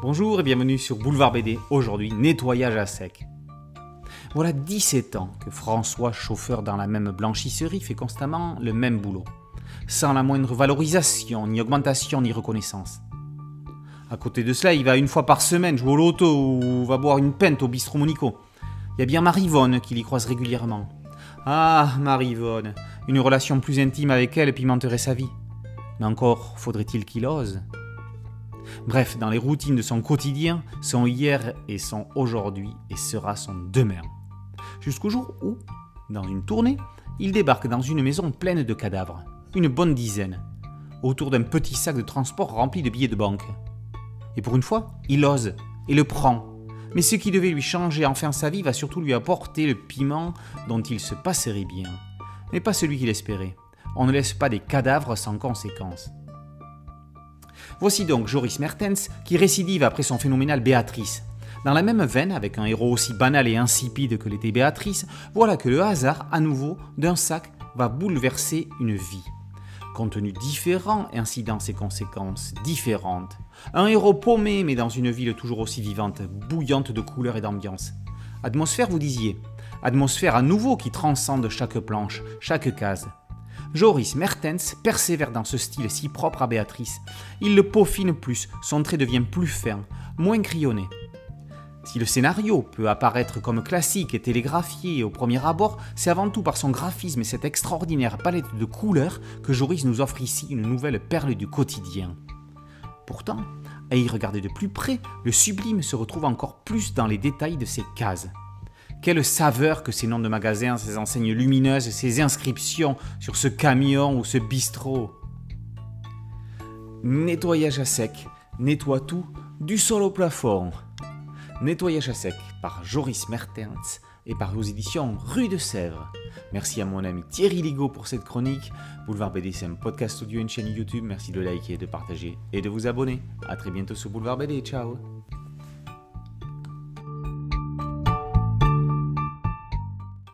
Bonjour et bienvenue sur Boulevard BD. Aujourd'hui, nettoyage à sec. Voilà 17 ans que François, chauffeur dans la même blanchisserie, fait constamment le même boulot, sans la moindre valorisation, ni augmentation, ni reconnaissance. À côté de cela, il va une fois par semaine jouer au loto ou va boire une pinte au bistrot Monico. Il y a bien Marivonne qui l'y croise régulièrement. Ah, Marivonne, une relation plus intime avec elle pimenterait sa vie. Mais encore faudrait-il qu'il ose? Bref, dans les routines de son quotidien, son hier et son aujourd'hui et sera son demain. Jusqu'au jour où, dans une tournée, il débarque dans une maison pleine de cadavres, une bonne dizaine, autour d'un petit sac de transport rempli de billets de banque. Et pour une fois, il ose et le prend. Mais ce qui devait lui changer enfin sa vie va surtout lui apporter le piment dont il se passerait bien, mais pas celui qu'il espérait. On ne laisse pas des cadavres sans conséquences. Voici donc Joris Mertens qui récidive après son phénoménal Béatrice. Dans la même veine, avec un héros aussi banal et insipide que l'était Béatrice, voilà que le hasard, à nouveau, d'un sac, va bouleverser une vie. Contenu différent, incidence et conséquences différentes. Un héros paumé, mais dans une ville toujours aussi vivante, bouillante de couleurs et d'ambiance. Atmosphère, vous disiez Atmosphère à nouveau qui transcende chaque planche, chaque case. Joris Mertens persévère dans ce style si propre à Béatrice. Il le peaufine plus, son trait devient plus fin, moins crayonné. Si le scénario peut apparaître comme classique et télégraphié au premier abord, c'est avant tout par son graphisme et cette extraordinaire palette de couleurs que Joris nous offre ici une nouvelle perle du quotidien. Pourtant, à y regarder de plus près, le sublime se retrouve encore plus dans les détails de ces cases. Quelle saveur que ces noms de magasins, ces enseignes lumineuses, ces inscriptions sur ce camion ou ce bistrot. Nettoyage à sec, nettoie tout, du sol au plafond. Nettoyage à sec par Joris Mertens et par vos éditions Rue de Sèvres. Merci à mon ami Thierry Ligo pour cette chronique. Boulevard BD, c'est un podcast audio une chaîne YouTube. Merci de liker, de partager et de vous abonner. A très bientôt sur Boulevard BD. Ciao